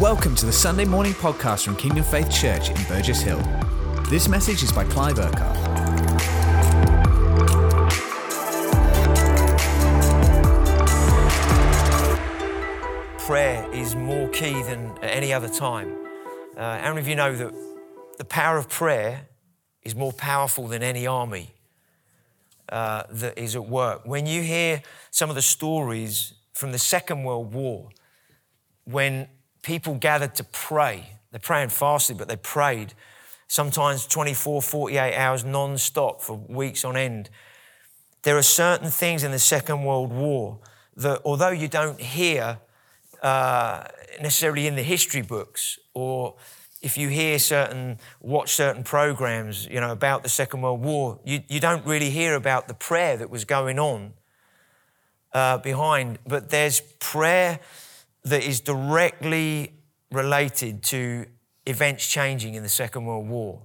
Welcome to the Sunday morning podcast from Kingdom Faith Church in Burgess Hill. This message is by Clive Urquhart. prayer is more key than at any other time. Uh, how many of you know that the power of prayer is more powerful than any army uh, that is at work? When you hear some of the stories from the Second World War, when people gathered to pray, they prayed and fasted, but they prayed sometimes 24, 48 hours non stop for weeks on end. There are certain things in the Second World War that, although you don't hear uh, necessarily in the history books, or if you hear certain, watch certain programs, you know, about the Second World War, you, you don't really hear about the prayer that was going on uh, behind. But there's prayer that is directly related to events changing in the Second World War.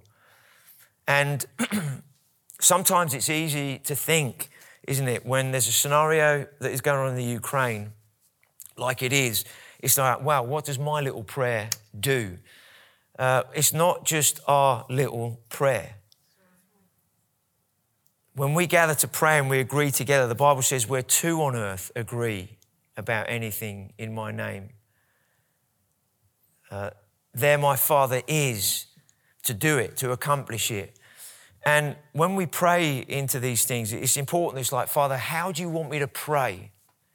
And sometimes it's easy to think, isn't it, when there's a scenario that is going on in the Ukraine, like it is, it's like, wow, what does my little prayer do? Uh, it's not just our little prayer. When we gather to pray and we agree together, the Bible says where two on earth agree about anything in my name, uh, there my Father is to do it, to accomplish it. And when we pray into these things, it's important. It's like, Father, how do you want me to pray?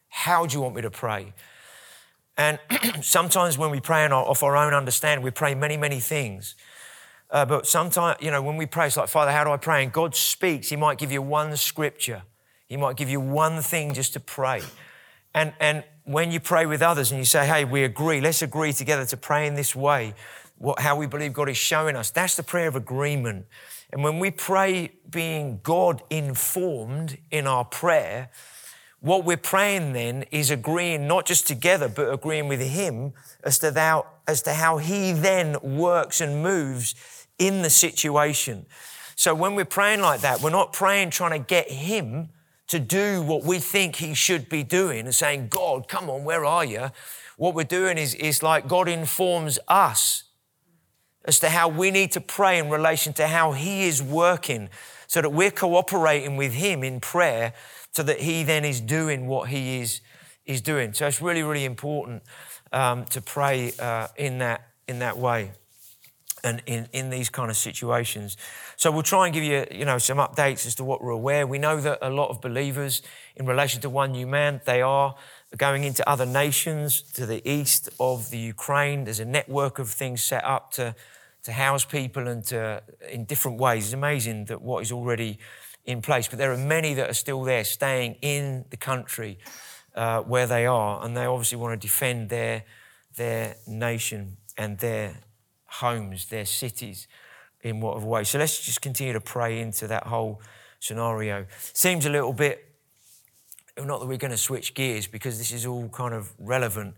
How do you want me to pray? And sometimes when we pray off our own understanding, we pray many, many things. Uh, but sometimes, you know, when we pray, it's like, Father, how do I pray? And God speaks. He might give you one scripture. He might give you one thing just to pray. And, and when you pray with others and you say, hey, we agree, let's agree together to pray in this way, what, how we believe God is showing us, that's the prayer of agreement. And when we pray being God informed in our prayer, what we're praying then is agreeing not just together, but agreeing with Him as to, thou, as to how He then works and moves in the situation. So when we're praying like that, we're not praying trying to get Him to do what we think He should be doing and saying, God, come on, where are you? What we're doing is, is like God informs us as to how we need to pray in relation to how He is working so that we're cooperating with Him in prayer so that he then is doing what he is, is doing. So it's really, really important um, to pray uh, in, that, in that way and in, in these kind of situations. So we'll try and give you, you know, some updates as to what we're aware. We know that a lot of believers in relation to one new man, they are going into other nations to the east of the Ukraine. There's a network of things set up to, to house people and to, in different ways. It's amazing that what is already in place. But there are many that are still there, staying in the country uh, where they are, and they obviously want to defend their, their nation and their homes, their cities in whatever way. So let's just continue to pray into that whole scenario. Seems a little bit, not that we're going to switch gears because this is all kind of relevant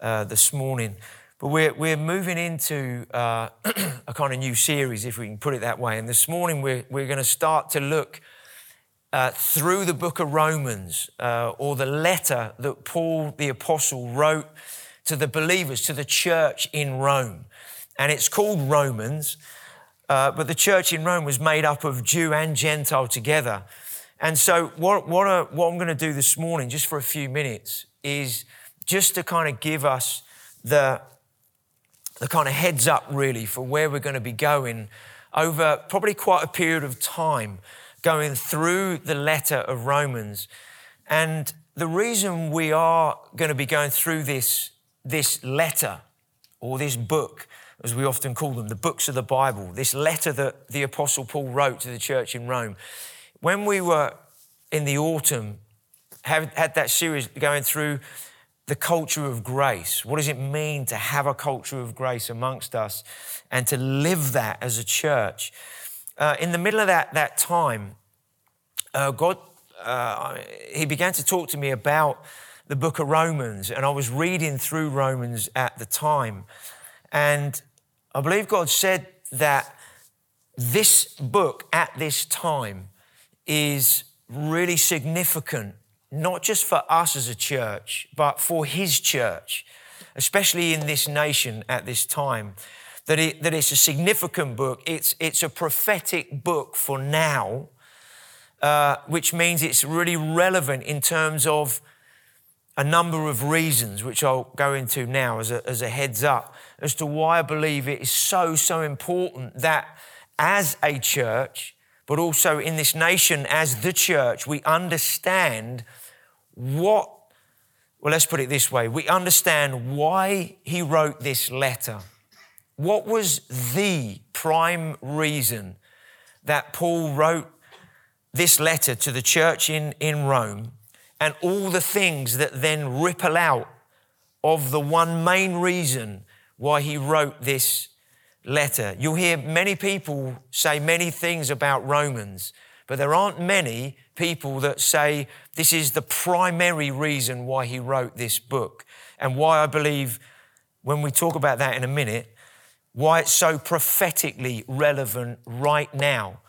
uh, this morning. But we're, we're moving into uh, a kind of new series, if we can put it that way. And this morning we're, we're going to start to look uh, through the book of Romans uh, or the letter that Paul the Apostle wrote to the believers, to the church in Rome. And it's called Romans, uh, but the church in Rome was made up of Jew and Gentile together. And so, what, what, uh, what I'm going to do this morning, just for a few minutes, is just to kind of give us the the kind of heads up really for where we're going to be going over probably quite a period of time going through the letter of Romans. And the reason we are going to be going through this, this letter or this book, as we often call them, the books of the Bible, this letter that the Apostle Paul wrote to the church in Rome. When we were in the autumn, had, had that series going through the culture of grace. What does it mean to have a culture of grace amongst us and to live that as a church? Uh, in the middle of that, that time, uh, God, uh, He began to talk to me about the book of Romans, and I was reading through Romans at the time. And I believe God said that this book at this time is really significant not just for us as a church, but for his church. especially in this nation at this time, that, it, that it's a significant book. It's, it's a prophetic book for now, uh, which means it's really relevant in terms of a number of reasons, which I'll go into now as a, as a heads up, as to why I believe it is so, so important that as a church, but also in this nation as the church, we understand what, well, let's put it this way we understand why he wrote this letter. What was the prime reason that Paul wrote this letter to the church in, in Rome and all the things that then ripple out of the one main reason why he wrote this letter. You'll hear many people say many things about Romans, but there aren't many people that say this is the primary reason why he wrote this book and why I believe, when we talk about that in a minute, why it's so prophetically relevant right now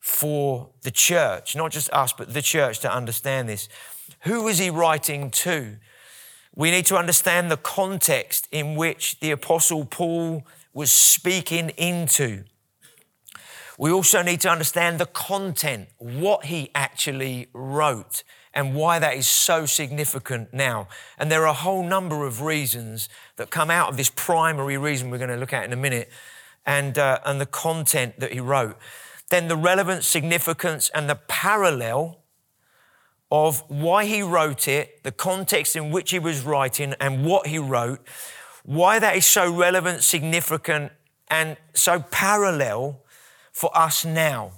for the church, not just us, but the church to understand this. Who was he writing to? We need to understand the context in which the Apostle Paul was speaking into. We also need to understand the content, what he actually wrote, and why that is so significant now. And there are a whole number of reasons that come out of this primary reason we're going to look at in a minute, and, uh, and the content that he wrote. Then the relevant significance and the parallel of why he wrote it, the context in which he was writing, and what he wrote why that is so relevant, significant, and so parallel for us now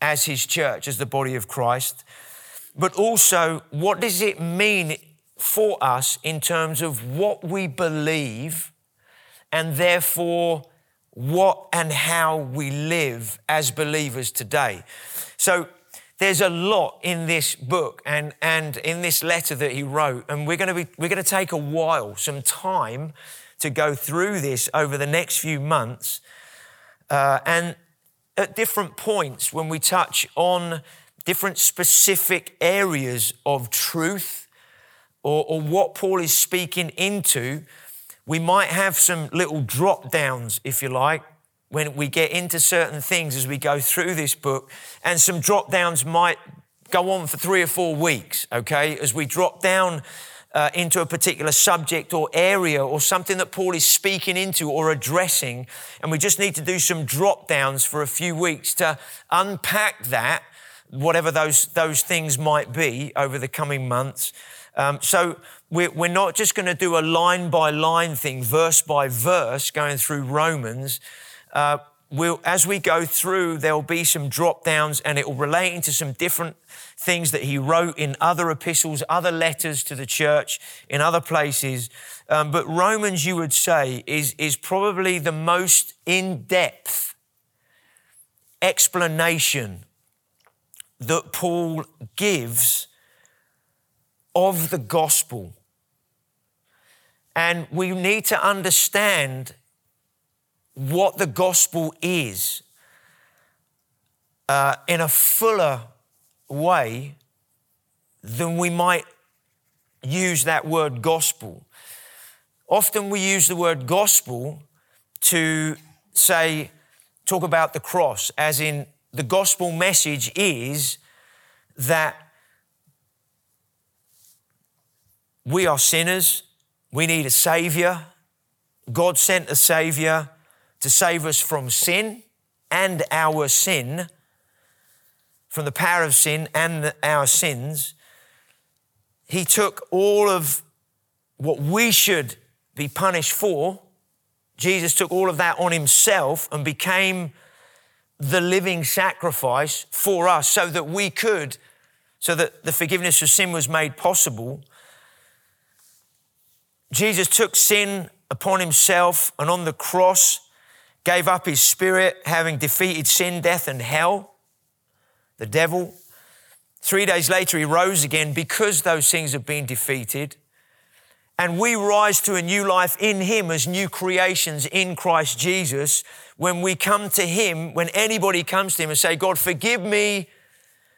as His church, as the body of Christ. But also, what does it mean for us in terms of what we believe and therefore what and how we live as believers today? So, there's a lot in this book and, and in this letter that he wrote. And we're going to be, we're going to take a while, some time to go through this over the next few months. Uh, and at different points, when we touch on different specific areas of truth or, or what Paul is speaking into, we might have some little drop downs, if you like, when we get into certain things as we go through this book. And some drop downs might go on for three or four weeks, okay, as we drop down uh, into a particular subject or area or something that Paul is speaking into or addressing. And we just need to do some drop downs for a few weeks to unpack that, whatever those, those things might be over the coming months. Um, so we're, we're not just going to do a line by line thing, verse by verse, going through Romans. Uh, we'll, as we go through, there'll be some drop downs and it will relate into some different things that he wrote in other epistles, other letters to the church, in other places. Um, but Romans, you would say, is, is probably the most in depth explanation that Paul gives of the gospel. And we need to understand what the gospel is uh, in a fuller way than we might use that word gospel. Often we use the word gospel to say, talk about the cross, as in the gospel message is that we are sinners, we need a savior. God sent a savior to save us from sin and our sin from the power of sin and our sins. He took all of what we should be punished for. Jesus took all of that on himself and became the living sacrifice for us so that we could, so that the forgiveness of sin was made possible. Jesus took sin upon himself and on the cross gave up his spirit, having defeated sin, death, and hell the devil. Three days later, he rose again because those things have been defeated. And we rise to a new life in Him as new creations in Christ Jesus when we come to Him, when anybody comes to Him and say, God, forgive me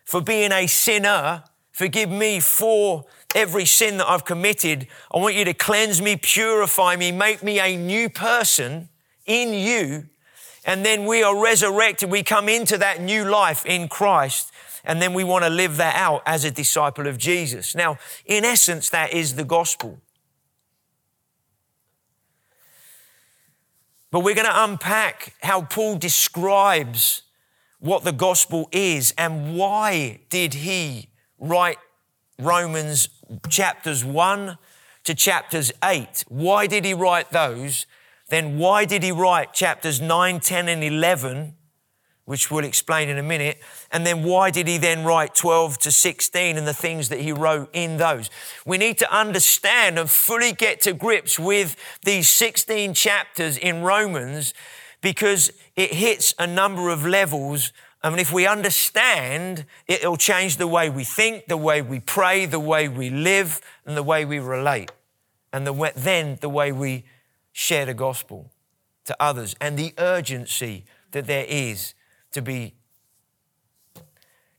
for being a sinner. Forgive me for every sin that I've committed. I want you to cleanse me, purify me, make me a new person in you. And then we are resurrected. We come into that new life in Christ. And then we want to live that out as a disciple of Jesus. Now, in essence, that is the gospel. But we're going to unpack how Paul describes what the gospel is and why did he write Romans chapters 1 to chapters 8. Why did he write those? Then why did he write chapters 9, 10 and 11 which we'll explain in a minute. And then why did he then write 12 to 16 and the things that he wrote in those? We need to understand and fully get to grips with these 16 chapters in Romans because it hits a number of levels. I mean, if we understand, it'll change the way we think, the way we pray, the way we live, and the way we relate. And the, then the way we share the gospel to others and the urgency that there is to be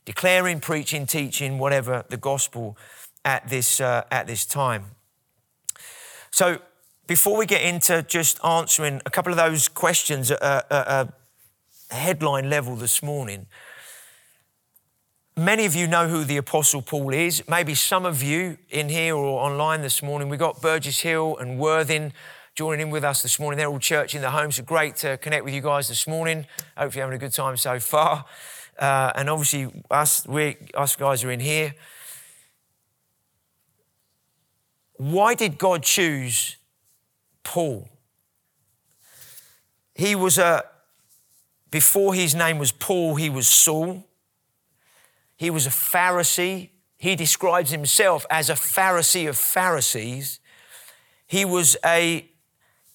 declaring, preaching, teaching, whatever the gospel at this, uh, at this time. So, before we get into just answering a couple of those questions at a, a headline level this morning, many of you know who the Apostle Paul is. Maybe some of you in here or online this morning. We got Burgess Hill and Worthing joining in with us this morning. They're all church in the home, so great to connect with you guys this morning. Hope you're having a good time so far. Uh, and obviously, us, we, us guys are in here. Why did God choose Paul? He was a, before his name was Paul, he was Saul. He was a Pharisee. He describes himself as a Pharisee of Pharisees. He was a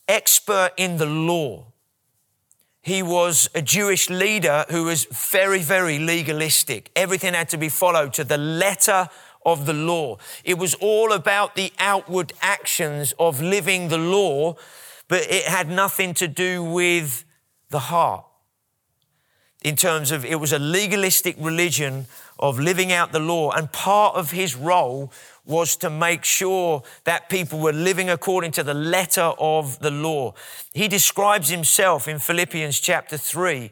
expert in the law. He was a Jewish leader who was very, very legalistic. Everything had to be followed to the letter of the law. It was all about the outward actions of living the law, but it had nothing to do with the heart. In terms of it was a legalistic religion of living out the law, and part of his role was to make sure that people were living according to the letter of the law. He describes himself in Philippians chapter 3.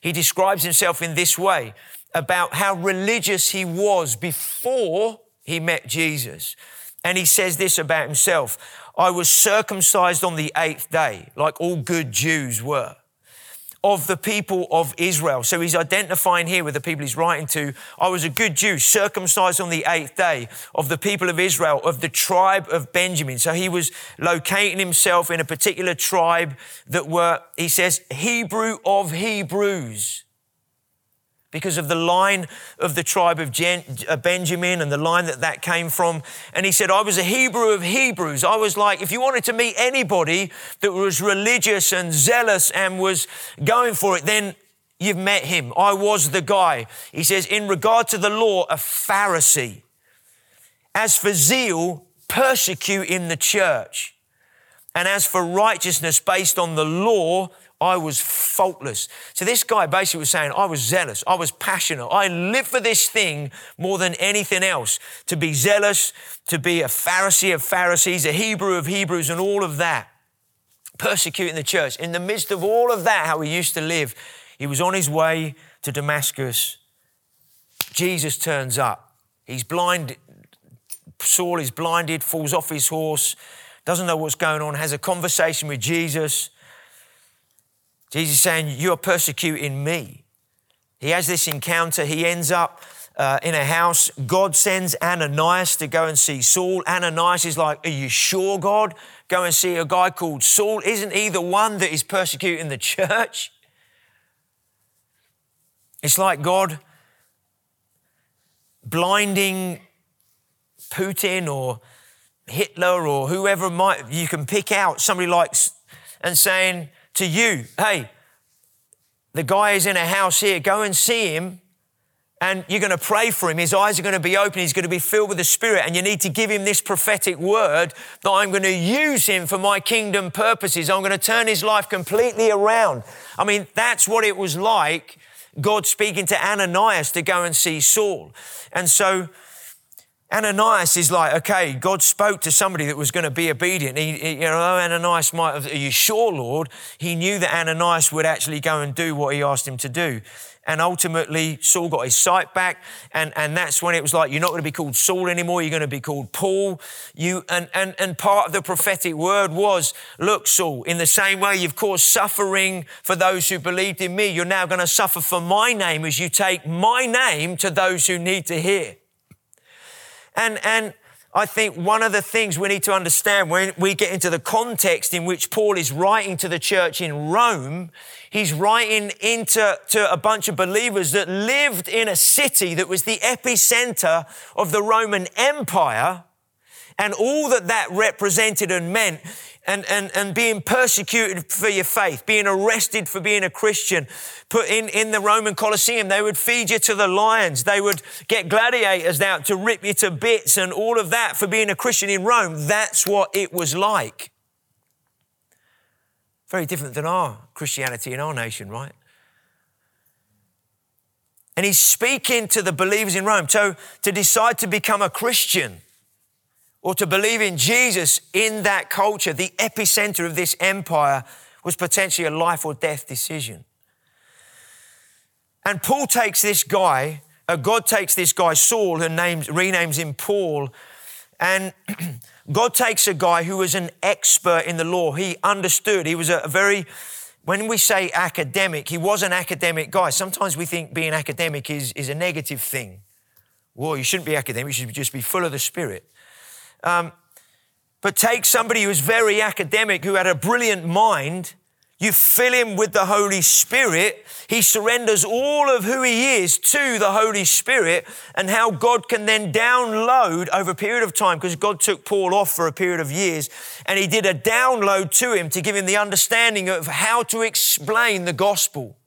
He describes himself in this way about how religious he was before he met Jesus. And he says this about himself I was circumcised on the eighth day, like all good Jews were of the people of Israel. So he's identifying here with the people he's writing to. I was a good Jew, circumcised on the eighth day of the people of Israel, of the tribe of Benjamin. So he was locating himself in a particular tribe that were, he says, Hebrew of Hebrews because of the line of the tribe of uh, Benjamin and the line that that came from. And he said, I was a Hebrew of Hebrews. I was like, if you wanted to meet anybody that was religious and zealous and was going for it, then you've met him. I was the guy. He says, in regard to the law, a Pharisee. As for zeal, persecute in the church. And as for righteousness based on the law, I was faultless. So this guy basically was saying, I was zealous, I was passionate, I lived for this thing more than anything else. To be zealous, to be a Pharisee of Pharisees, a Hebrew of Hebrews, and all of that. Persecuting the church. In the midst of all of that, how he used to live, he was on his way to Damascus. Jesus turns up. He's blind. Saul is blinded, falls off his horse, doesn't know what's going on, has a conversation with Jesus. Jesus is saying, You're persecuting me. He has this encounter. He ends up uh, in a house. God sends Ananias to go and see Saul. Ananias is like, Are you sure, God? Go and see a guy called Saul. Isn't he the one that is persecuting the church? It's like God blinding Putin or Hitler or whoever might you can pick out somebody like and saying to you, hey, the guy is in a house here, go and see him and you're going to pray for him. His eyes are going to be open. He's going to be filled with the Spirit. And you need to give him this prophetic word that I'm going to use him for my kingdom purposes. I'm going to turn his life completely around. I mean, that's what it was like God speaking to Ananias to go and see Saul. And so Ananias is like, okay, God spoke to somebody that was going to be obedient. He, he, you know, Ananias might have, are you sure, Lord? He knew that Ananias would actually go and do what he asked him to do. And ultimately, Saul got his sight back. And, and that's when it was like, you're not going to be called Saul anymore. You're going to be called Paul. You, and, and, and part of the prophetic word was, look, Saul, in the same way you've caused suffering for those who believed in me, you're now going to suffer for my name as you take my name to those who need to hear. And, and I think one of the things we need to understand when we get into the context in which Paul is writing to the church in Rome, he's writing into to a bunch of believers that lived in a city that was the epicenter of the Roman Empire and all that that represented and meant and, and, and being persecuted for your faith, being arrested for being a Christian, put in, in the Roman Colosseum. They would feed you to the lions. They would get gladiators out to rip you to bits and all of that for being a Christian in Rome. That's what it was like. Very different than our Christianity in our nation, right? And he's speaking to the believers in Rome. So to decide to become a Christian, or to believe in Jesus in that culture, the epicenter of this empire, was potentially a life or death decision. And Paul takes this guy, uh, God takes this guy, Saul, and names, renames him Paul. And God takes a guy who was an expert in the law. He understood. He was a very, when we say academic, he was an academic guy. Sometimes we think being academic is, is a negative thing. Well, you shouldn't be academic, you should just be full of the Spirit. Um, but take somebody who's very academic, who had a brilliant mind, you fill him with the Holy Spirit. He surrenders all of who he is to the Holy Spirit, and how God can then download over a period of time, because God took Paul off for a period of years, and he did a download to him to give him the understanding of how to explain the gospel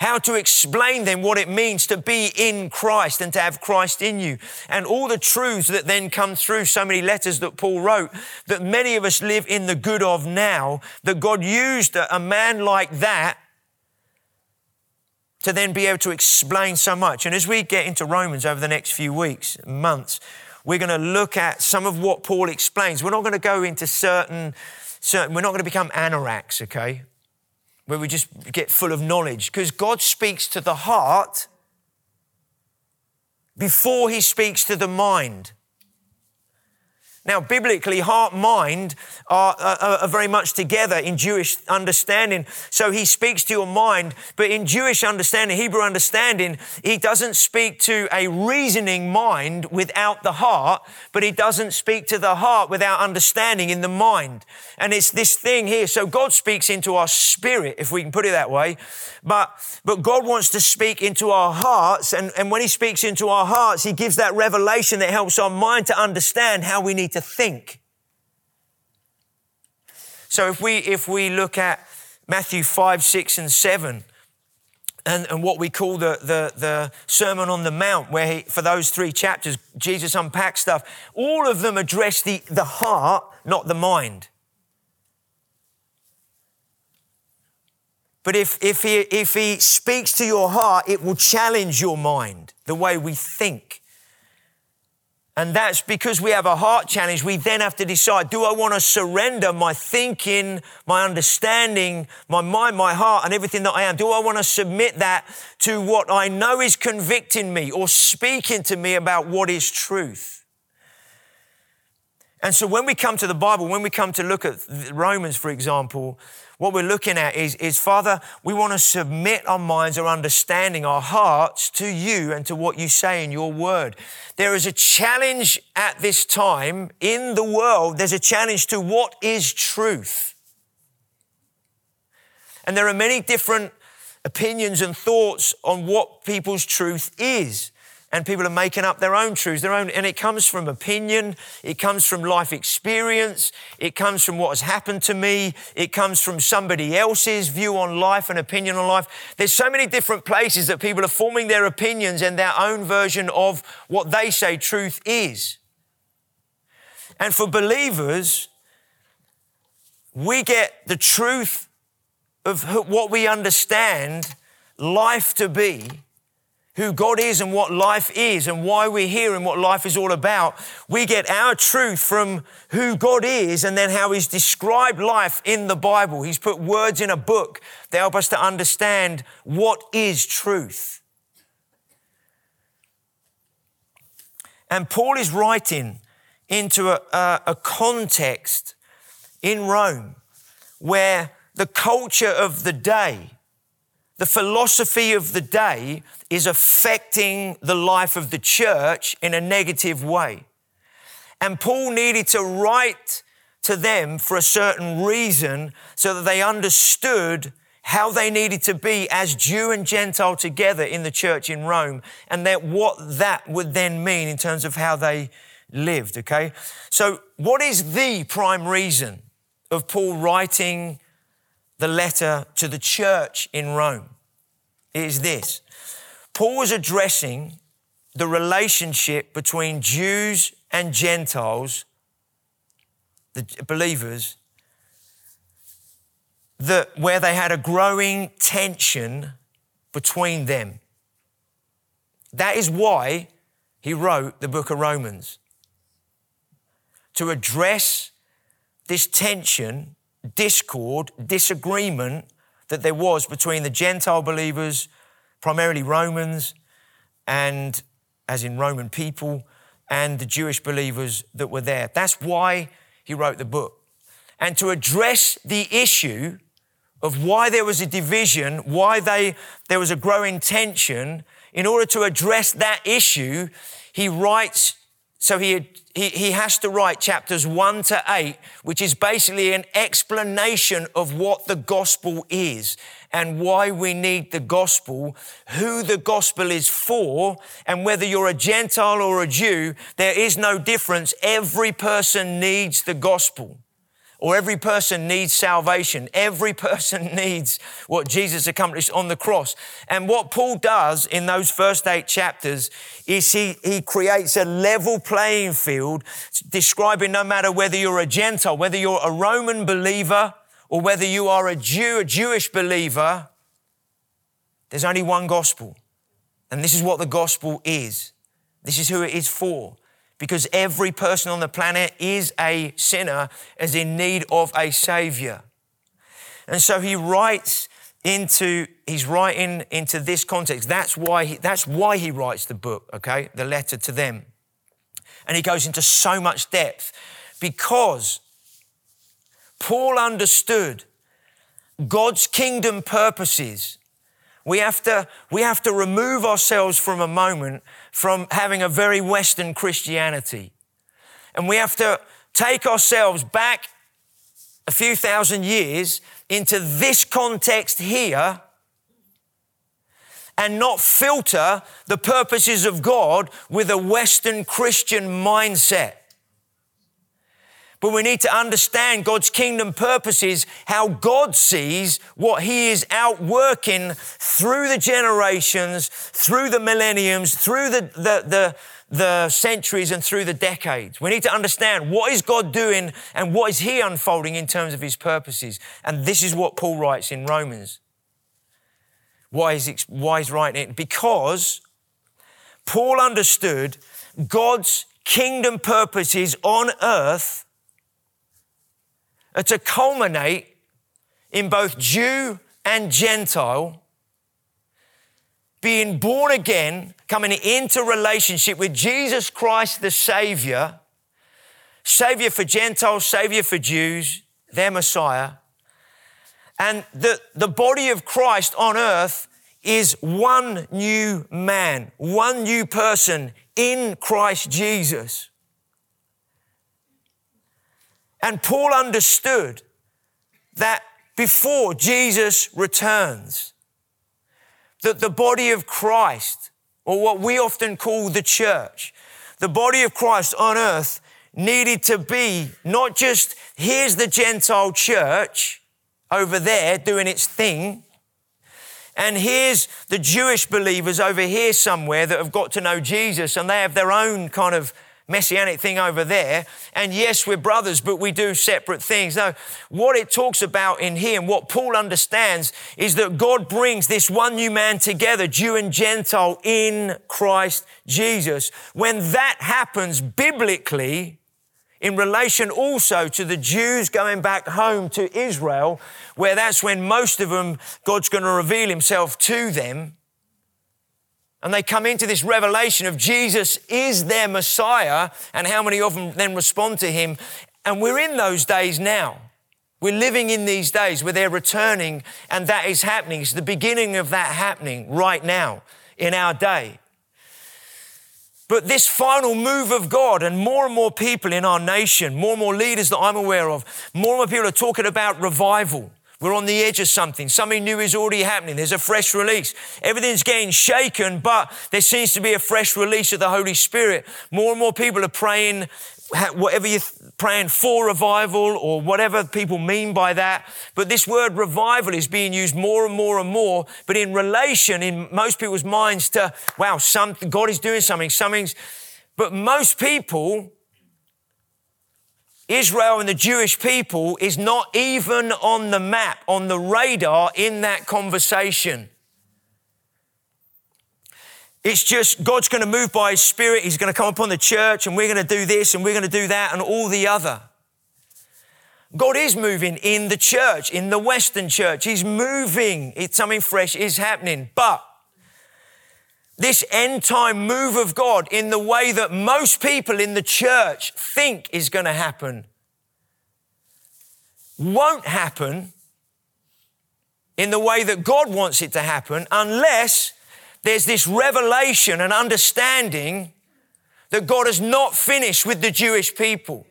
how to explain then what it means to be in Christ and to have Christ in you. And all the truths that then come through so many letters that Paul wrote that many of us live in the good of now, that God used a, man like that to then be able to explain so much. And as we get into Romans over the next few weeks, months, we're going to look at some of what Paul explains. We're not going to go into certain, certain we're not going to become anoraks, okay? Where we just get full of knowledge because God speaks to the heart before he speaks to the mind. Now, biblically, heart mind are, are, are, very much together in Jewish understanding. So he speaks to your mind, but in Jewish understanding, Hebrew understanding, he doesn't speak to a reasoning mind without the heart, but he doesn't speak to the heart without understanding in the mind. And it's this thing here. So God speaks into our spirit, if we can put it that way. But, but God wants to speak into our hearts. And, and when he speaks into our hearts, he gives that revelation that helps our mind to understand how we need to think. So if we, if we look at Matthew 5, 6, and 7, and, and what we call the, the, the Sermon on the Mount, where he, for those three chapters, Jesus unpacks stuff, all of them address the, the heart, not the mind. But if, if, he, if he speaks to your heart, it will challenge your mind, the way we think. And that's because we have a heart challenge. We then have to decide do I want to surrender my thinking, my understanding, my mind, my heart, and everything that I am? Do I want to submit that to what I know is convicting me or speaking to me about what is truth? And so when we come to the Bible, when we come to look at Romans, for example, what we're looking at is, is Father, we want to submit our minds, our understanding, our hearts to you and to what you say in your word. There is a challenge at this time in the world. There's a challenge to what is truth. And there are many different opinions and thoughts on what people's truth is and people are making up their own truths, their own, and it comes from opinion, it comes from life experience, it comes from what has happened to me, it comes from somebody else's view on life and opinion on life. There's so many different places that people are forming their opinions and their own version of what they say truth is. And for believers, we get the truth of what we understand life to be who God is and what life is and why we're here and what life is all about. We get our truth from who God is and then how He's described life in the Bible. He's put words in a book that help us to understand what is truth. And Paul is writing into a, a, a context in Rome where the culture of the day, the philosophy of the day is affecting the life of the church in a negative way. And Paul needed to write to them for a certain reason so that they understood how they needed to be as Jew and Gentile together in the church in Rome and that what that would then mean in terms of how they lived, okay? So what is the prime reason of Paul writing the letter to the church in Rome? is this. Paul was addressing the relationship between Jews and Gentiles, the believers, that where they had a growing tension between them. That is why he wrote the book of Romans. To address this tension, discord, disagreement that there was between the Gentile believers primarily Romans and, as in Roman people, and the Jewish believers that were there. That's why he wrote the book. And to address the issue of why there was a division, why they, there was a growing tension, in order to address that issue, he writes, so he, he, he has to write chapters one to eight, which is basically an explanation of what the gospel is and why we need the gospel, who the gospel is for, and whether you're a Gentile or a Jew, there is no difference. Every person needs the gospel. Or every person needs salvation. Every person needs what Jesus accomplished on the cross. And what Paul does in those first eight chapters is he, he creates a level playing field, describing no matter whether you're a Gentile, whether you're a Roman believer, or whether you are a Jew, a Jewish believer, there's only one gospel. And this is what the gospel is. This is who it is for. Because every person on the planet is a sinner, is in need of a savior. And so he writes into, he's writing into this context. That's why he, that's why he writes the book, okay? The letter to them. And he goes into so much depth because Paul understood God's kingdom purposes. We have, to, we have to remove ourselves from a moment from having a very Western Christianity. And we have to take ourselves back a few thousand years into this context here and not filter the purposes of God with a Western Christian mindset. But we need to understand God's kingdom purposes, how God sees what He is outworking through the generations, through the millenniums, through the, the, the, the centuries, and through the decades. We need to understand what is God doing and what is He unfolding in terms of His purposes. And this is what Paul writes in Romans. Why is, why is writing it? Because Paul understood God's kingdom purposes on earth Uh, to culminate in both Jew and Gentile being born again, coming into relationship with Jesus Christ the Savior, Savior for Gentiles, Savior for Jews, their Messiah. And the, the body of Christ on earth is one new man, one new person in Christ Jesus. And Paul understood that before Jesus returns, that the body of Christ, or what we often call the church, the body of Christ on earth needed to be not just here's the Gentile church over there doing its thing, and here's the Jewish believers over here somewhere that have got to know Jesus and they have their own kind of messianic thing over there. And yes, we're brothers, but we do separate things. No, what it talks about in here and what Paul understands is that God brings this one new man together, Jew and Gentile, in Christ Jesus. When that happens biblically, in relation also to the Jews going back home to Israel, where that's when most of them, God's going to reveal himself to them. And they come into this revelation of Jesus is their Messiah, and how many of them then respond to him. And we're in those days now. We're living in these days where they're returning, and that is happening. It's the beginning of that happening right now in our day. But this final move of God, and more and more people in our nation, more and more leaders that I'm aware of, more and more people are talking about revival. We're on the edge of something. Something new is already happening. There's a fresh release. Everything's getting shaken, but there seems to be a fresh release of the Holy Spirit. More and more people are praying, whatever you're praying for revival or whatever people mean by that. But this word revival is being used more and more and more, but in relation in most people's minds to, wow, something, God is doing something, something's, but most people Israel and the Jewish people is not even on the map, on the radar in that conversation. It's just God's going to move by His Spirit. He's going to come upon the church, and we're going to do this and we're going to do that and all the other. God is moving in the church, in the Western church. He's moving. It's something fresh is happening. But this end time move of God in the way that most people in the church think is going to happen won't happen in the way that God wants it to happen unless there's this revelation and understanding that God has not finished with the Jewish people.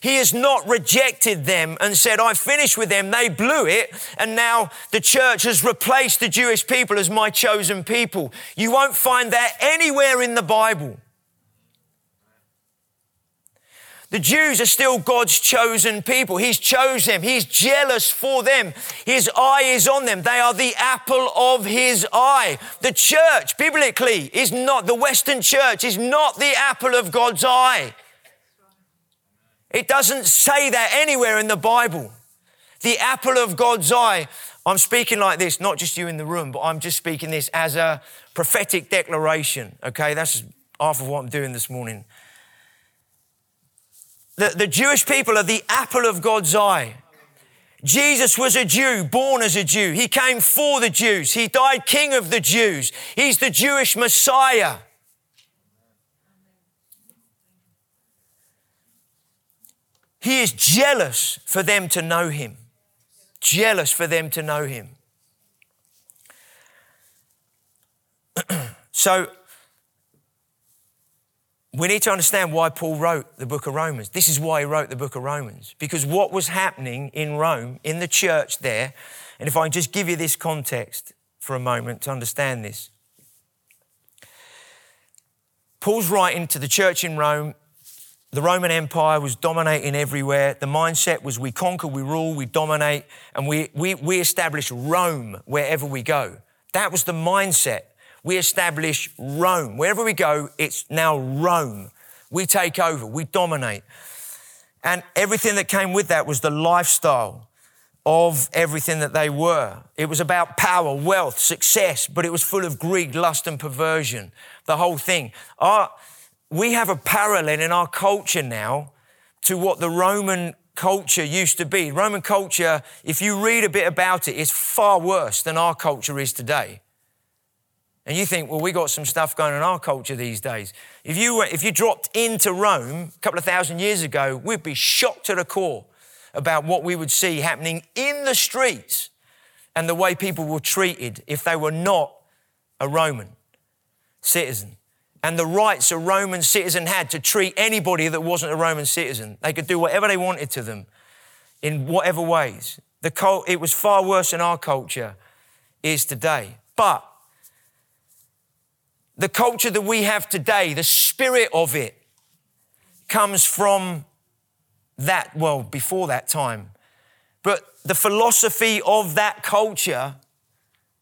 He has not rejected them and said, I finished with them. They blew it. And now the church has replaced the Jewish people as my chosen people. You won't find that anywhere in the Bible. The Jews are still God's chosen people. He's chosen them. He's jealous for them. His eye is on them. They are the apple of his eye. The church, biblically, is not, the Western church is not the apple of God's eye. It doesn't say that anywhere in the Bible. The apple of God's eye. I'm speaking like this, not just you in the room, but I'm just speaking this as a prophetic declaration. Okay, that's half of what I'm doing this morning. The, the Jewish people are the apple of God's eye. Jesus was a Jew, born as a Jew. He came for the Jews. He died king of the Jews. He's the Jewish Messiah. He is jealous for them to know him. Jealous for them to know him. so, we need to understand why Paul wrote the book of Romans. This is why he wrote the book of Romans. Because what was happening in Rome, in the church there, and if I just give you this context for a moment to understand this. Paul's writing to the church in Rome the Roman Empire was dominating everywhere. The mindset was we conquer, we rule, we dominate, and we, we, we establish Rome wherever we go. That was the mindset. We establish Rome. Wherever we go, it's now Rome. We take over, we dominate. And everything that came with that was the lifestyle of everything that they were. It was about power, wealth, success, but it was full of greed, lust, and perversion. The whole thing. Our, we have a parallel in our culture now to what the Roman culture used to be. Roman culture, if you read a bit about it, is far worse than our culture is today. And you think, well, we got some stuff going on in our culture these days. If you, if you dropped into Rome a couple of thousand years ago, we'd be shocked to the core about what we would see happening in the streets and the way people were treated if they were not a Roman citizen and the rights a Roman citizen had to treat anybody that wasn't a Roman citizen. They could do whatever they wanted to them in whatever ways. The cult, it was far worse than our culture is today. But the culture that we have today, the spirit of it, comes from that, well, before that time. But the philosophy of that culture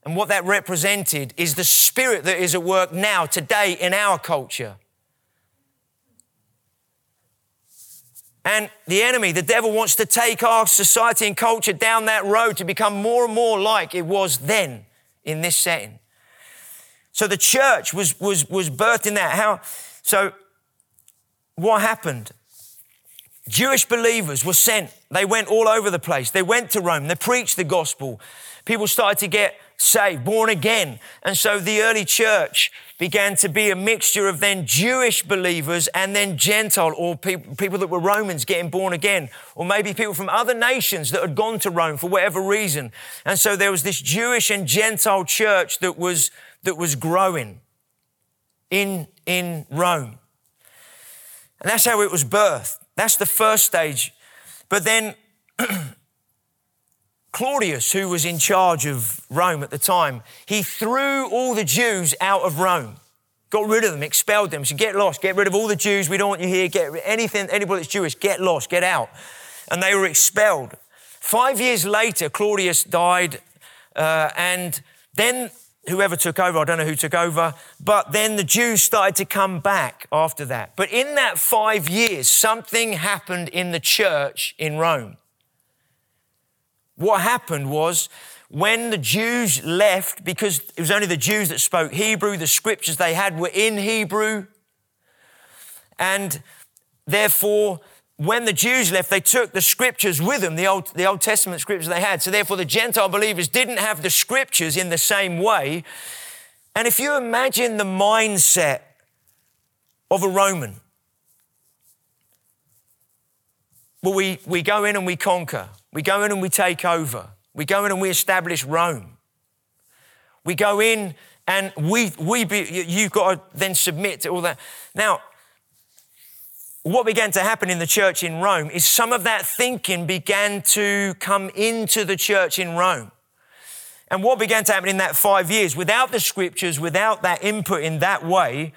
and what that represented is the spirit that is at work now, today, in our culture. And the enemy, the devil, wants to take our society and culture down that road to become more and more like it was then in this setting. So the church was, was, was birthed in that. How, so what happened? Jewish believers were sent. They went all over the place. They went to Rome. They preached the gospel. People started to get saved, born again. And so the early church began to be a mixture of then Jewish believers and then Gentile or people, people that were Romans getting born again, or maybe people from other nations that had gone to Rome for whatever reason. And so there was this Jewish and Gentile church that was, that was growing in, in Rome. And that's how it was birthed. That's the first stage. But then Claudius, who was in charge of Rome at the time, he threw all the Jews out of Rome, got rid of them, expelled them. So get lost, get rid of all the Jews. We don't want you here. Get anything, anybody that's Jewish, get lost, get out. And they were expelled. Five years later, Claudius died, uh, and then whoever took over, I don't know who took over, but then the Jews started to come back after that. But in that five years, something happened in the church in Rome. What happened was when the Jews left, because it was only the Jews that spoke Hebrew, the scriptures they had were in Hebrew. And therefore, when the Jews left, they took the scriptures with them, the Old, the Old Testament scriptures they had. So therefore, the Gentile believers didn't have the scriptures in the same way. And if you imagine the mindset of a Roman, well, we, we go in and we conquer. We go in and we take over. We go in and we establish Rome. We go in and we, we be, you've got to then submit to all that. Now, what began to happen in the church in Rome is some of that thinking began to come into the church in Rome. And what began to happen in that five years, without the scriptures, without that input in that way,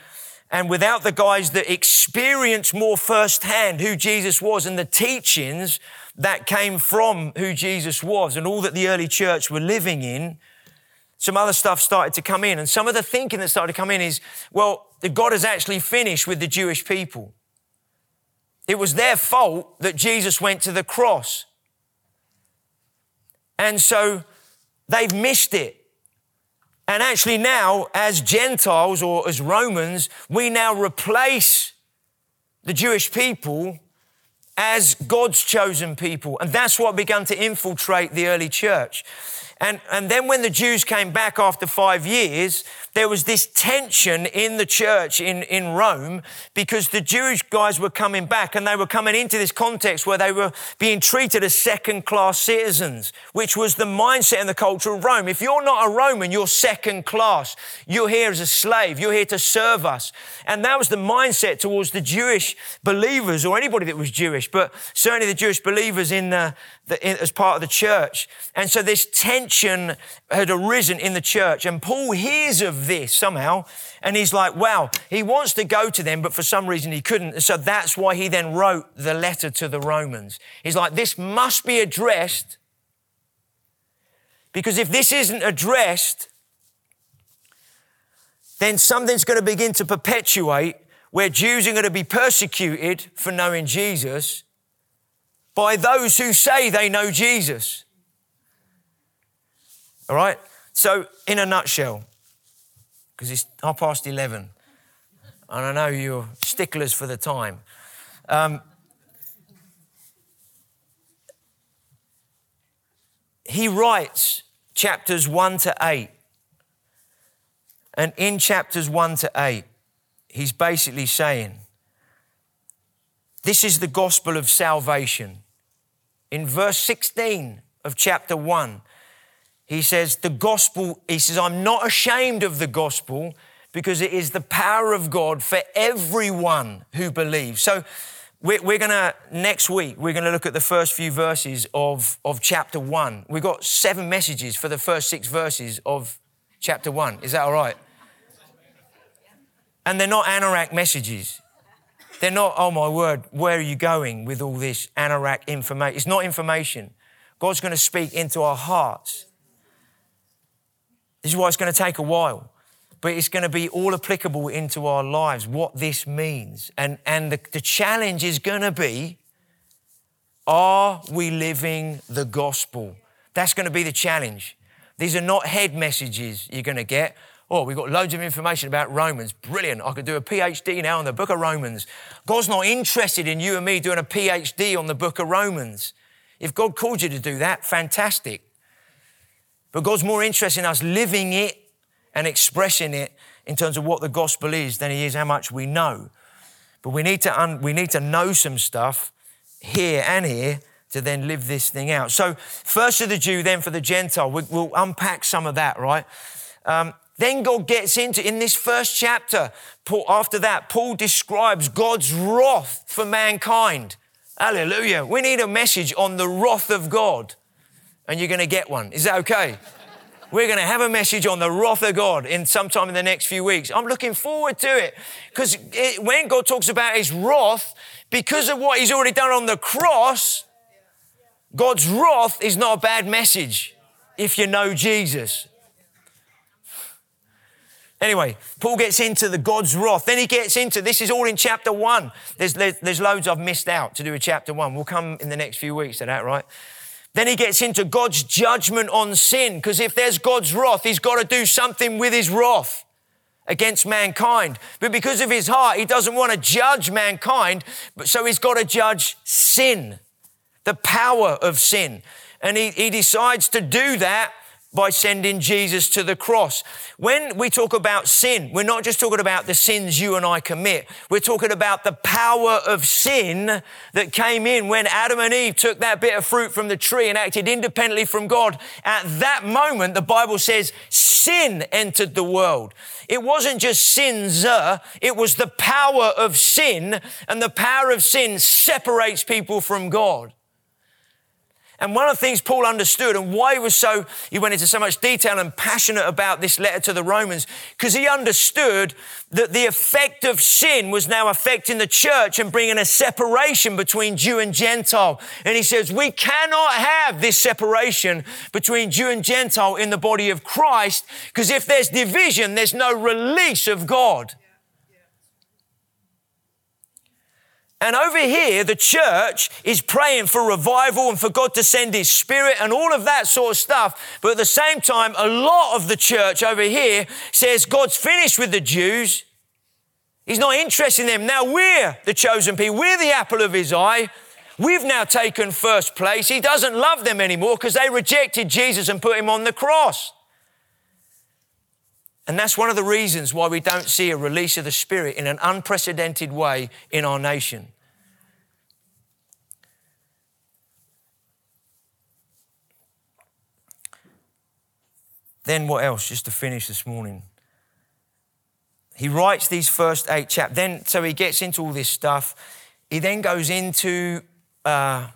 and without the guys that experienced more firsthand who Jesus was and the teachings that came from who Jesus was and all that the early church were living in, some other stuff started to come in. And some of the thinking that started to come in is, well, God has actually finished with the Jewish people. It was their fault that Jesus went to the cross. And so they've missed it. And actually, now, as Gentiles or as Romans, we now replace the Jewish people as God's chosen people. And that's what began to infiltrate the early church. And, and then when the Jews came back after five years, there was this tension in the church in, in Rome because the Jewish guys were coming back and they were coming into this context where they were being treated as second class citizens, which was the mindset and the culture of Rome. If you're not a Roman, you're second class. You're here as a slave. You're here to serve us. And that was the mindset towards the Jewish believers or anybody that was Jewish, but certainly the Jewish believers in the, the in, as part of the church. And so this tension tension had arisen in the church. And Paul hears of this somehow, and he's like, wow, he wants to go to them, but for some reason he couldn't. So that's why he then wrote the letter to the Romans. He's like, this must be addressed, because if this isn't addressed, then something's going to begin to perpetuate where Jews are going to be persecuted for knowing Jesus by those who say they know Jesus. All right? So, in a nutshell, because it's half past 11, and I know you're sticklers for the time. Um, he writes chapters 1 to 8. And in chapters 1 to 8, he's basically saying, This is the gospel of salvation. In verse 16 of chapter 1, he says, The gospel, he says, I'm not ashamed of the gospel because it is the power of God for everyone who believes. So, we're, we're going to, next week, we're going to look at the first few verses of, of chapter one. We've got seven messages for the first six verses of chapter one. Is that all right? And they're not anorak messages. They're not, oh my word, where are you going with all this anorak information? It's not information. God's going to speak into our hearts. This is why it's going to take a while, but it's going to be all applicable into our lives, what this means. And, and the, the challenge is going to be Are we living the gospel? That's going to be the challenge. These are not head messages you're going to get. Oh, we've got loads of information about Romans. Brilliant. I could do a PhD now on the book of Romans. God's not interested in you and me doing a PhD on the book of Romans. If God called you to do that, fantastic. But God's more interested in us living it and expressing it in terms of what the gospel is than He is how much we know. But we need to, un- we need to know some stuff here and here to then live this thing out. So, first for the Jew, then for the Gentile. We, will unpack some of that, right? Um, then God gets into, in this first chapter, Paul, after that, Paul describes God's wrath for mankind. Hallelujah. We need a message on the wrath of God, and you're going to get one. Is that okay? We're going to have a message on the wrath of God in sometime in the next few weeks. I'm looking forward to it because when God talks about his wrath, because of what he's already done on the cross, God's wrath is not a bad message if you know Jesus. Anyway, Paul gets into the God's wrath. Then he gets into this is all in chapter one. There's, there's loads I've missed out to do with chapter one. We'll come in the next few weeks to that, right? Then he gets into God's judgment on sin, because if there's God's wrath, he's got to do something with his wrath against mankind. But because of his heart, he doesn't want to judge mankind, but so he's got to judge sin, the power of sin. And he, he decides to do that by sending Jesus to the cross. When we talk about sin, we're not just talking about the sins you and I commit. We're talking about the power of sin that came in when Adam and Eve took that bit of fruit from the tree and acted independently from God. At that moment, the Bible says sin entered the world. It wasn't just sins, uh, it was the power of sin, and the power of sin separates people from God. And one of the things Paul understood and why he was so, he went into so much detail and passionate about this letter to the Romans, because he understood that the effect of sin was now affecting the church and bringing a separation between Jew and Gentile. And he says, we cannot have this separation between Jew and Gentile in the body of Christ, because if there's division, there's no release of God. And over here, the church is praying for revival and for God to send His Spirit and all of that sort of stuff. But at the same time, a lot of the church over here says God's finished with the Jews. He's not interested in them. Now we're the chosen people. We're the apple of His eye. We've now taken first place. He doesn't love them anymore because they rejected Jesus and put Him on the cross. And that's one of the reasons why we don't see a release of the Spirit in an unprecedented way in our nation. Then what else, just to finish this morning? He writes these first eight chapters. Then, so he gets into all this stuff. He then goes into uh,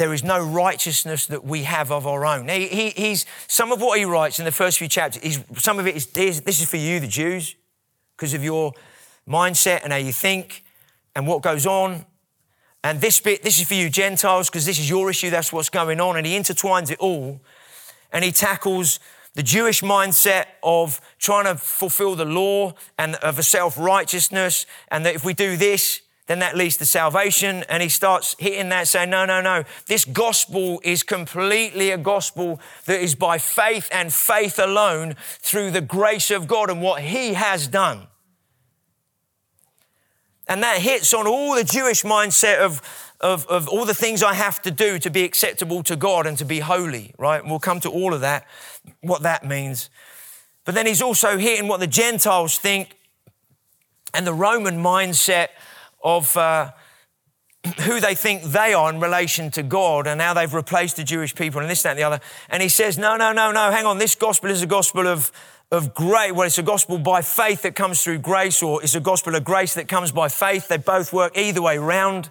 there is no righteousness that we have of our own. He, he, he's, some of what he writes in the first few chapters, some of it is this is for you, the Jews, because of your mindset and how you think and what goes on. And this bit, this is for you, Gentiles, because this is your issue, that's what's going on. And he intertwines it all and he tackles the Jewish mindset of trying to fulfill the law and of a self righteousness, and that if we do this, then that leads to salvation. And he starts hitting that, saying, No, no, no. This gospel is completely a gospel that is by faith and faith alone through the grace of God and what he has done. And that hits on all the Jewish mindset of, of, of all the things I have to do to be acceptable to God and to be holy, right? And we'll come to all of that, what that means. But then he's also hitting what the Gentiles think and the Roman mindset of uh, who they think they are in relation to God and how they've replaced the Jewish people and this, that, and the other. And he says, no, no, no, no, hang on. This gospel is a gospel of, of grace. Well, it's a gospel by faith that comes through grace, or it's a gospel of grace that comes by faith. They both work either way round.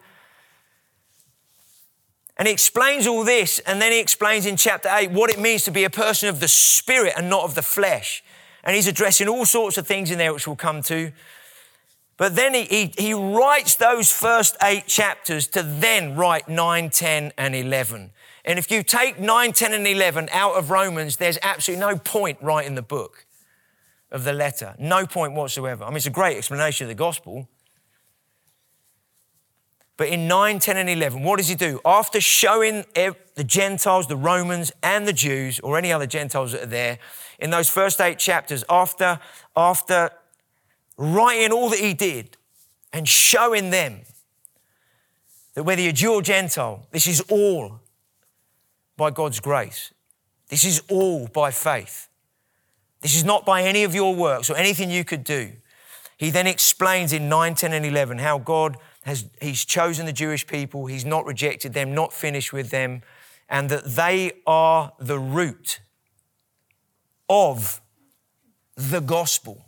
And he explains all this, and then he explains in chapter 8 what it means to be a person of the spirit and not of the flesh. And he's addressing all sorts of things in there, which we'll come to. But then he, he, he, writes those first eight chapters to then write 9, 10, and 11. And if you take 9, 10, and 11 out of Romans, there's absolutely no point writing the book of the letter. No point whatsoever. I mean, it's a great explanation of the gospel. But in 9, 10, and 11, what does he do? After showing the Gentiles, the Romans, and the Jews, or any other Gentiles that are there, in those first eight chapters, after, after writing all that he did and showing them that whether you're Jew or Gentile, this is all by God's grace. This is all by faith. This is not by any of your works or anything you could do. He then explains in 9, 10, and 11 how God has He's chosen the Jewish people, He's not rejected them, not finished with them, and that they are the root of the gospel,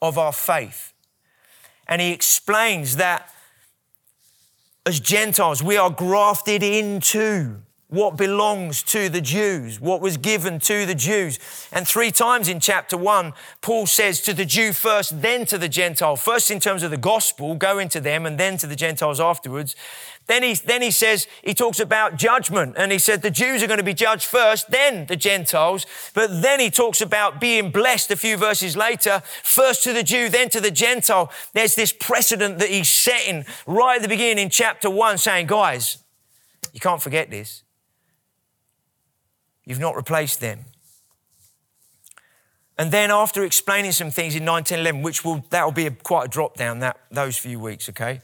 of our faith. And he explains that as Gentiles, we are grafted into what belongs to the Jews, what was given to the Jews. And three times in chapter one, Paul says to the Jew first, then to the Gentile. First in terms of the gospel, go into them, and then to the Gentiles afterwards. Then he, then he says, he talks about judgment, and he said the Jews are going to be judged first, then the Gentiles. But then he talks about being blessed a few verses later, first to the Jew, then to the Gentile. There's this precedent that he's setting right at the beginning in chapter one, saying, guys, you can't forget this. You've not replaced them. And then after explaining some things in 1911, which will that'll be a, quite a drop down that those few weeks, okay?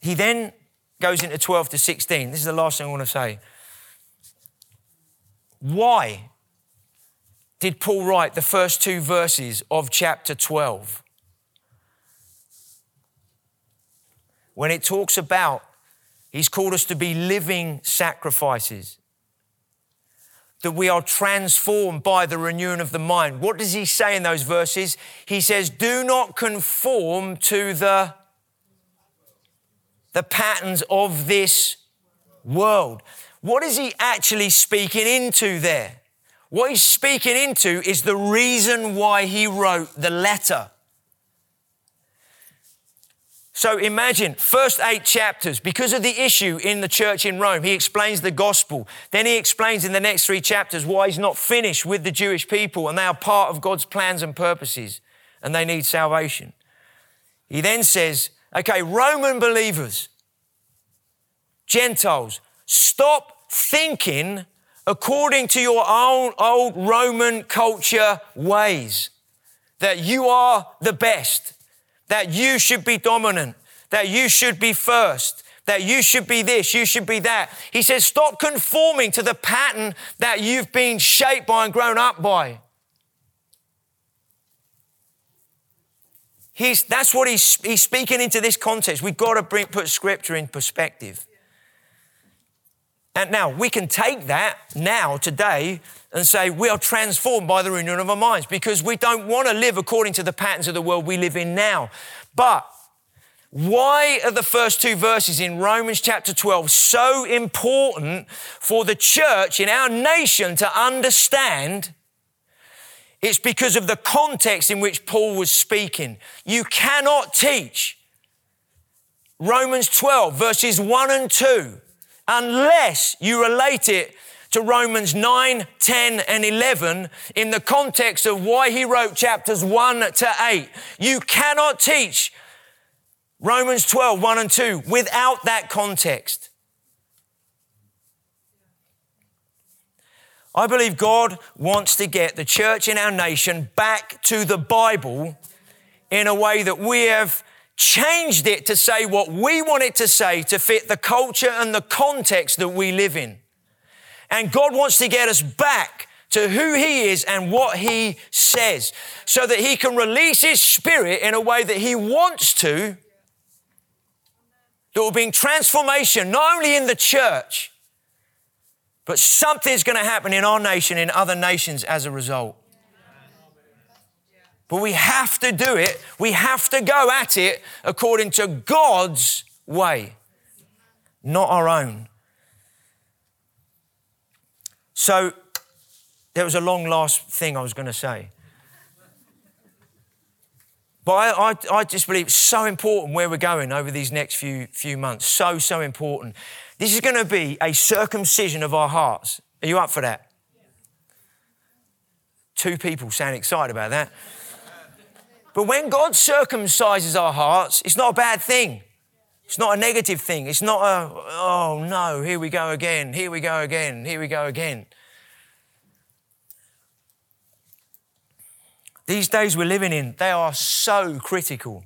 He then goes into 12 to 16. This is the last thing I want to say. Why did Paul write the first two verses of chapter 12? When it talks about he's called us to be living sacrifices that we are transformed by the renewing of the mind. What does he say in those verses? He says, Do not conform to the, the patterns of this world. What is he actually speaking into there? What he's speaking into is the reason why he wrote the letter. So imagine, first eight chapters, because of the issue in the church in Rome, he explains the gospel. Then he explains in the next three chapters why he's not finished with the Jewish people and they are part of God's plans and purposes and they need salvation. He then says, okay, Roman believers, Gentiles, stop thinking according to your own old Roman culture ways that you are the best that you should be dominant, that you should be first, that you should be this, you should be that. He says, stop conforming to the pattern that you've been shaped by and grown up by. He's, that's what he's, he's speaking into this context. We've got to bring, put scripture in perspective. And now we can take that now, today, and say we are transformed by the renewing of our minds because we don't want to live according to the patterns of the world we live in now. But why are the first two verses in Romans chapter 12 so important for the church in our nation to understand? It's because of the context in which Paul was speaking. You cannot teach Romans 12, verses 1 and 2, unless you relate it to Romans 9, 10, and 11 in the context of why he wrote chapters 1 to 8. You cannot teach Romans 12, 1 and 2 without that context. I believe God wants to get the church in our nation back to the Bible in a way that we have changed it to say what we want it to say to fit the culture and the context that we live in. And God wants to get us back to who He is and what He says so that He can release His Spirit in a way that He wants to. There will be transformation, not only in the church, but something's going to happen in our nation, in other nations as a result. But we have to do it, we have to go at it according to God's way, not our own. So there was a long last thing I was going to say. But I, I, I, just believe it's so important where we're going over these next few, few months. So, so important. This is going to be a circumcision of our hearts. Are you up for that? Two people sound excited about that. But when God circumcises our hearts, it's not a bad thing. It's not a negative thing. It's not a, oh no, here we go again, here we go again, here we go again. These days we're living in, they are so critical.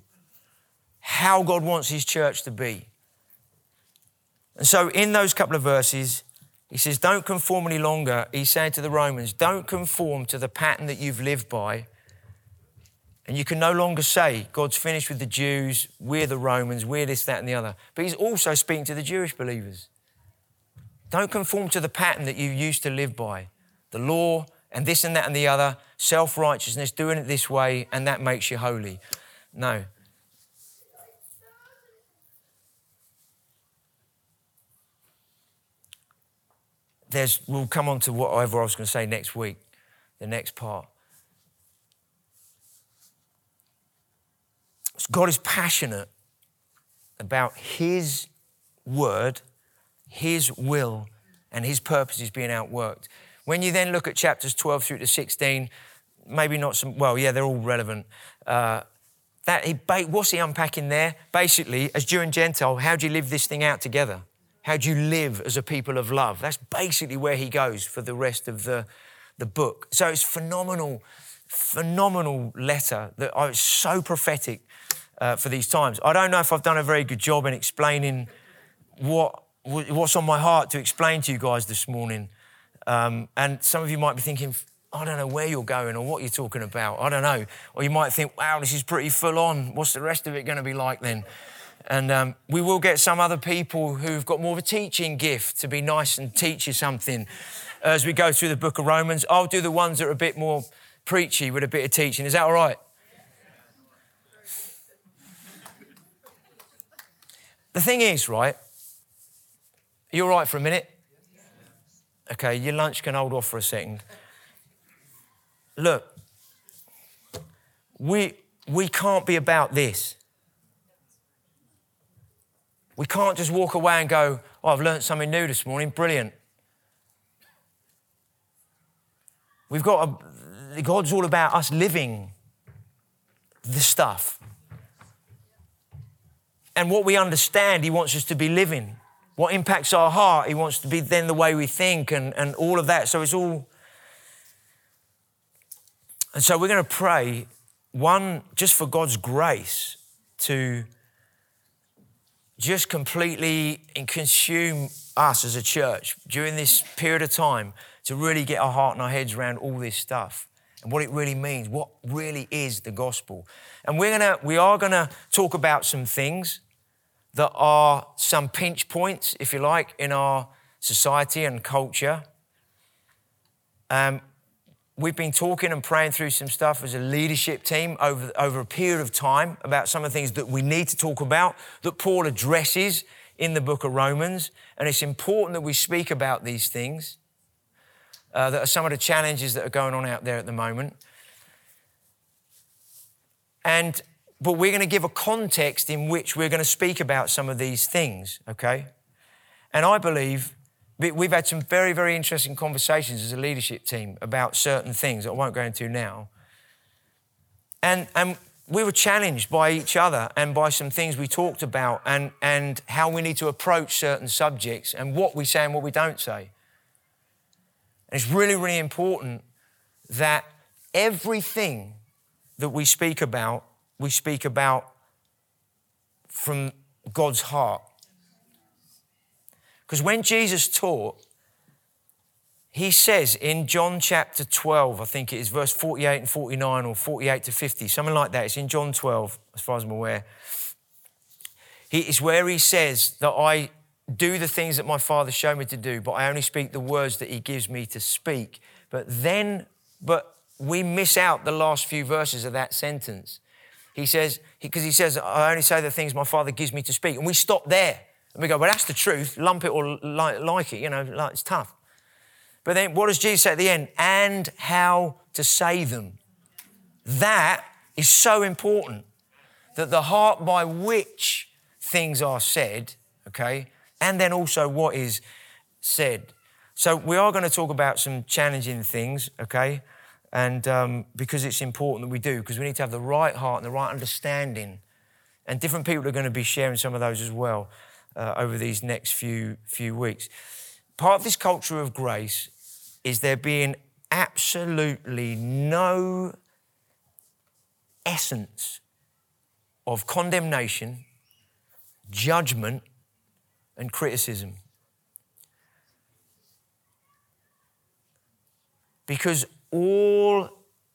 How God wants His church to be. And so, in those couple of verses, he says, Don't conform any longer. He's saying to the Romans, Don't conform to the pattern that you've lived by. And you can no longer say, God's finished with the Jews, we're the Romans, we're this, that, and the other. But he's also speaking to the Jewish believers. Don't conform to the pattern that you used to live by. The law and this and that and the other, self righteousness, doing it this way, and that makes you holy. No. There's, we'll come on to whatever I was going to say next week, the next part. God is passionate about His word, His will, and His purposes being outworked. When you then look at chapters 12 through to 16, maybe not some, well, yeah, they're all relevant. Uh, that he, what's he unpacking there? Basically, as Jew and Gentile, how do you live this thing out together? How do you live as a people of love? That's basically where he goes for the rest of the, the book. So it's phenomenal, phenomenal letter that I was so prophetic uh, for these times. I don't know if I've done a very good job in explaining what, what's on my heart to explain to you guys this morning. Um, and some of you might be thinking, I don't know where you're going or what you're talking about. I don't know. Or you might think, wow, this is pretty full on. What's the rest of it going to be like then? And um, we will get some other people who've got more of a teaching gift to be nice and teach you something as we go through the book of Romans. I'll do the ones that are a bit more preachy with a bit of teaching. Is that all right? The thing is, right? You all right for a minute? Okay, your lunch can hold off for a second. Look, we, we can't be about this. We can't just walk away and go, Oh, I've learned something new this morning, brilliant. We've got a, God's all about us living the stuff and what we understand, He wants us to be living. What impacts our heart, He wants to be then the way we think and, and all of that. So it's all. And so we're going to pray, one, just for God's grace to just completely consume us as a church during this period of time to really get our heart and our heads around all this stuff and what it really means, what really is the gospel. And we're gonna, we are gonna talk about some things that are some pinch points, if you like, in our society and culture. Um, we've been talking and praying through some stuff as a leadership team over, over a period of time about some of the things that we need to talk about that Paul addresses in the book of Romans. And it's important that we speak about these things. Uh, that are some of the challenges that are going on out there at the moment. And but we're going to give a context in which we're going to speak about some of these things, okay? And I believe we've had some very, very interesting conversations as a leadership team about certain things that I won't go into now. And, and we were challenged by each other and by some things we talked about and, and how we need to approach certain subjects and what we say and what we don't say. And it's really, really important that everything that we speak about we speak about from God's heart. Because when Jesus taught, he says in John chapter 12, I think it is verse 48 and 49 or 48 to 50, something like that. It's in John 12, as far as I'm aware. He, It's where he says that I do the things that my Father showed me to do, but I only speak the words that he gives me to speak. But then, but we miss out the last few verses of that sentence. He says, because he, he, says, I only say the things my father gives me to speak. And we stop there. And we go, well, that's the truth. Lump it or like, like it, you know, like it's tough. But then what does Jesus say at the end? And how to say them. That is so important. That the heart by which things are said, okay, and then also what is said. So we are going to talk about some challenging things, okay? and um, because it's important that we do, because we need to have the right heart and the right understanding And different people are going to be sharing some of those as well uh, over these next few, few weeks. Part of this culture of grace is there being absolutely no essence of condemnation, judgment, and criticism. Because all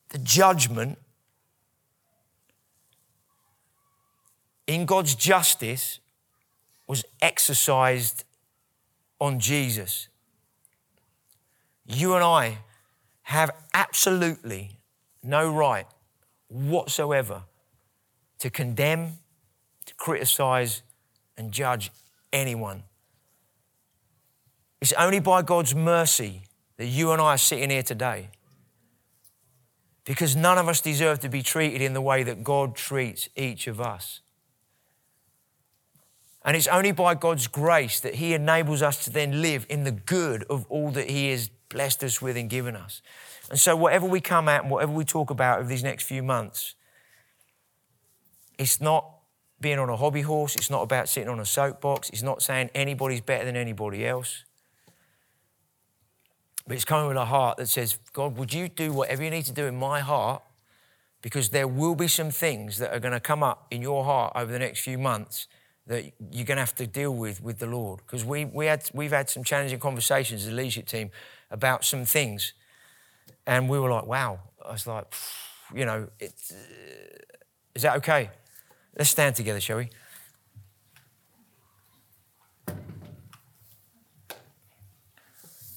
the judgment in God's justice was exercised on Jesus. You and I have absolutely no right whatsoever to condemn, to criticize, and judge anyone. It's only by God's mercy that you and I are sitting here today. Because none of us deserve to be treated in the way that God treats each of us. And it's only by God's grace that He enables us to then live in the good of all that He has blessed us with and given us. And so, whatever we come at and whatever we talk about over these next few months, it's not being on a hobby horse, it's not about sitting on a soapbox, it's not saying anybody's better than anybody else. But it's coming with a heart that says, God, would you do whatever you need to do in my heart? Because there will be some things that are going to come up in your heart over the next few months that you're going to have to deal with with the Lord. Because we, we had, we've had some challenging conversations as a leadership team about some things. And we were like, wow. I was like, you know, it, uh, is that okay? Let's stand together, shall we?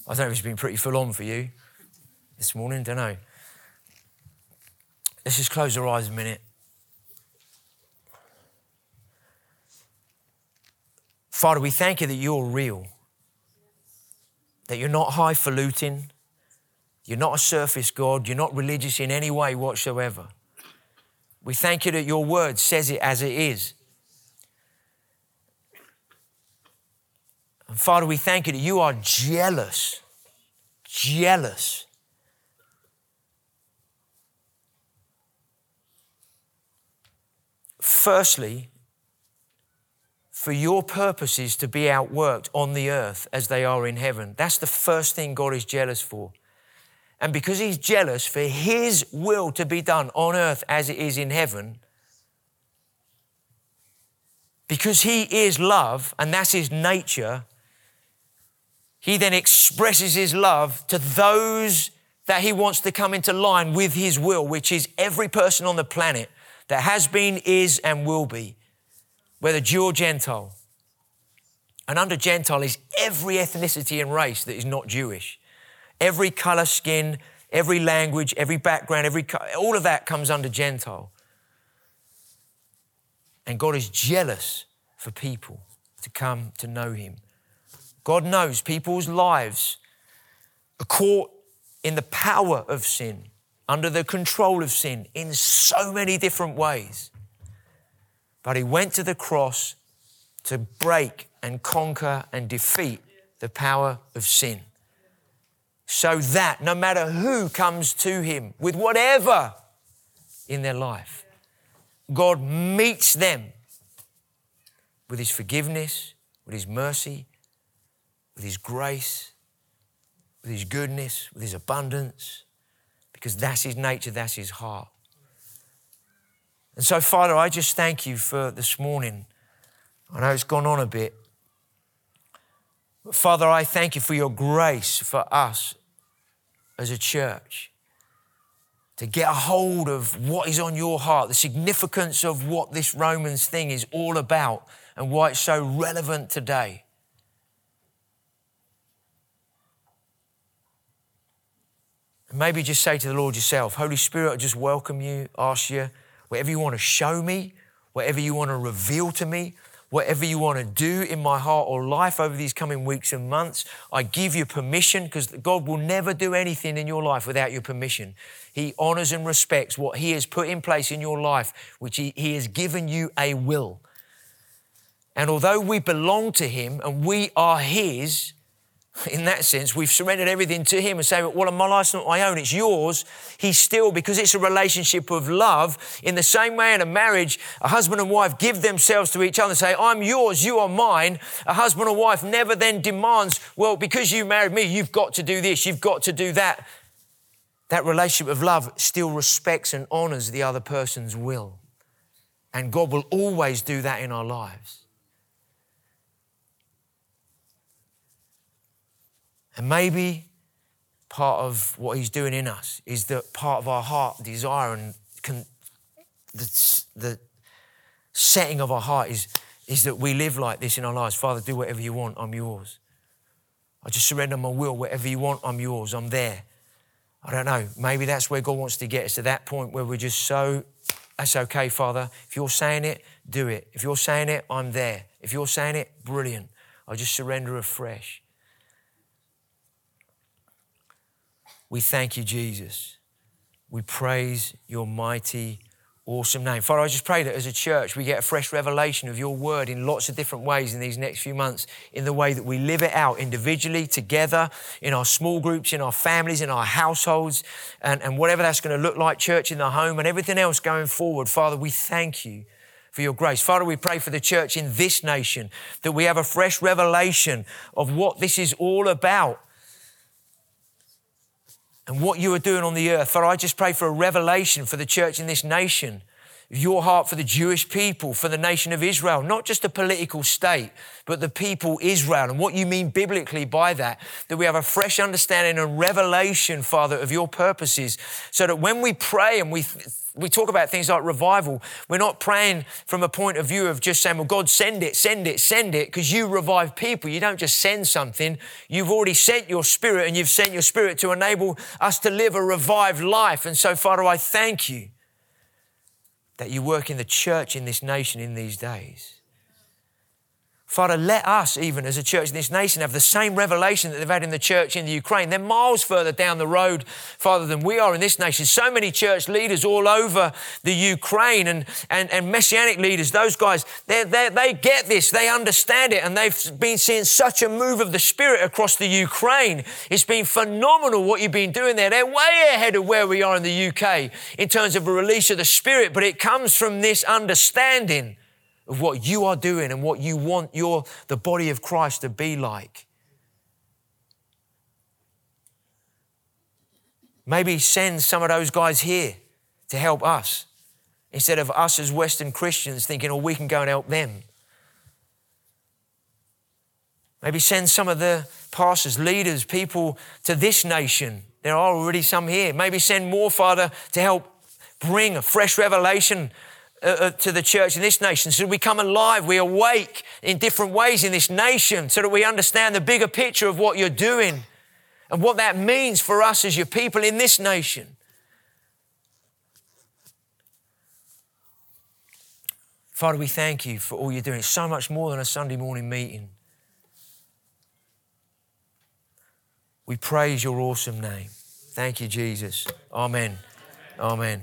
I don't know if it's been pretty full on for you this morning, don't know. Let's just close our eyes a minute. Father, we thank you that you're real, that you're not highfalutin, you're not a surface God, you're not religious in any way whatsoever. We thank you that your word says it as it is. And Father, we thank you that you are jealous, jealous. Firstly, for your purposes to be outworked on the earth as they are in heaven. That's the first thing God is jealous for. And because he's jealous for his will to be done on earth as it is in heaven, because he is love and that's his nature, he then expresses his love to those that he wants to come into line with his will, which is every person on the planet that has been, is, and will be, whether Jew or Gentile. And under Gentile is every ethnicity and race that is not Jewish. Every color, skin, every language, every background, every all of that comes under Gentile. And God is jealous for people to come to know Him. God knows people's lives are caught in the power of sin, under the control of sin in so many different ways. But He went to the cross to break and conquer and defeat the power of sin so that no matter who comes to him with whatever in their life, God meets them with his forgiveness, with his mercy, with his grace, with his goodness, with his abundance, because that's his nature, that's his heart. And so, Father, I just thank you for this morning. I know it's gone on a bit. But Father, I thank you for your grace for us as a church to get a hold of what is on your heart, the significance of what this Romans thing is all about, and why it's so relevant today. maybe just say to the Lord yourself, Holy Spirit, I just welcome you, ask you, whatever you want to show me, whatever you want to reveal to me, whatever you want to do in my heart or life over these coming weeks and months. I give you permission because God will never do anything in your life without your permission. He honors and respects what He has put in place in your life, which He, he has given you a will. And although we belong to Him and we are His, in that sense. We've surrendered everything to Him and say, Well, my life's not my own, it's yours. He's still, because it's a relationship of love, in the same way in a marriage, a husband and wife give themselves to each other and say, I'm yours, you are mine. A husband and wife never then demands, Well, because you married me, you've got to do this, you've got to do that. That relationship of love still respects and honors the other person's will. And God will always do that in our lives. And maybe part of what He's doing in us is that part of our heart desire and can, the, the setting of our heart is, is that we live like this in our lives. Father, do whatever you want, I'm yours. I just surrender my will. Whatever you want, I'm yours. I'm there. I don't know. Maybe that's where God wants to get us to that point where we're just so, that's okay, Father. If you're saying it, do it. If you're saying it, I'm there. If you're saying it, brilliant. I just surrender afresh. We thank you, Jesus. We praise your mighty, awesome name. Father, I just pray that as a church we get a fresh revelation of your word in lots of different ways in these next few months, in the way that we live it out individually, together, in our small groups, in our families, in our households, and, and whatever that's going to look like, church in the home, and everything else going forward. Father, we thank you for your grace. Father, we pray for the church in this nation that we have a fresh revelation of what this is all about and what you are doing on the earth. For I just pray for a revelation for the church in this nation, your heart for the Jewish people, for the nation of Israel, not just a political state, but the people Israel, and what you mean biblically by that. That we have a fresh understanding and revelation, Father, of your purposes, so that when we pray and we we talk about things like revival. We're not praying from a point of view of just saying, well, God, send it, send it, send it, because you revive people. You don't just send something. You've already sent your spirit and you've sent your spirit to enable us to live a revived life. And so, Father, I thank you that you work in the church in this nation in these days. Father, let us, even as a church in this nation, have the same revelation that they've had in the church in the Ukraine. They're miles further down the road, Father, than we are in this nation. So many church leaders all over the Ukraine and, and, and messianic leaders, those guys, they they get this, they understand it, and they've been seeing such a move of the Spirit across the Ukraine. It's been phenomenal what you've been doing there. They're way ahead of where we are in the UK in terms of a release of the Spirit, but it comes from this understanding of what you are doing and what you want your, the body of Christ to be like. Maybe send some of those guys here to help us instead of us as Western Christians thinking, oh, we can go and help them. Maybe send some of the pastors, leaders, people to this nation. There are already some here. Maybe send more, Father, to help bring a fresh revelation uh, uh, to the church in this nation so we come alive, we awake in different ways in this nation so that we understand the bigger picture of what you're doing and what that means for us as your people in this nation. Father, we thank you for all you're doing. It's so much more than a Sunday morning meeting. We praise your awesome name. Thank you, Jesus. Amen. Amen.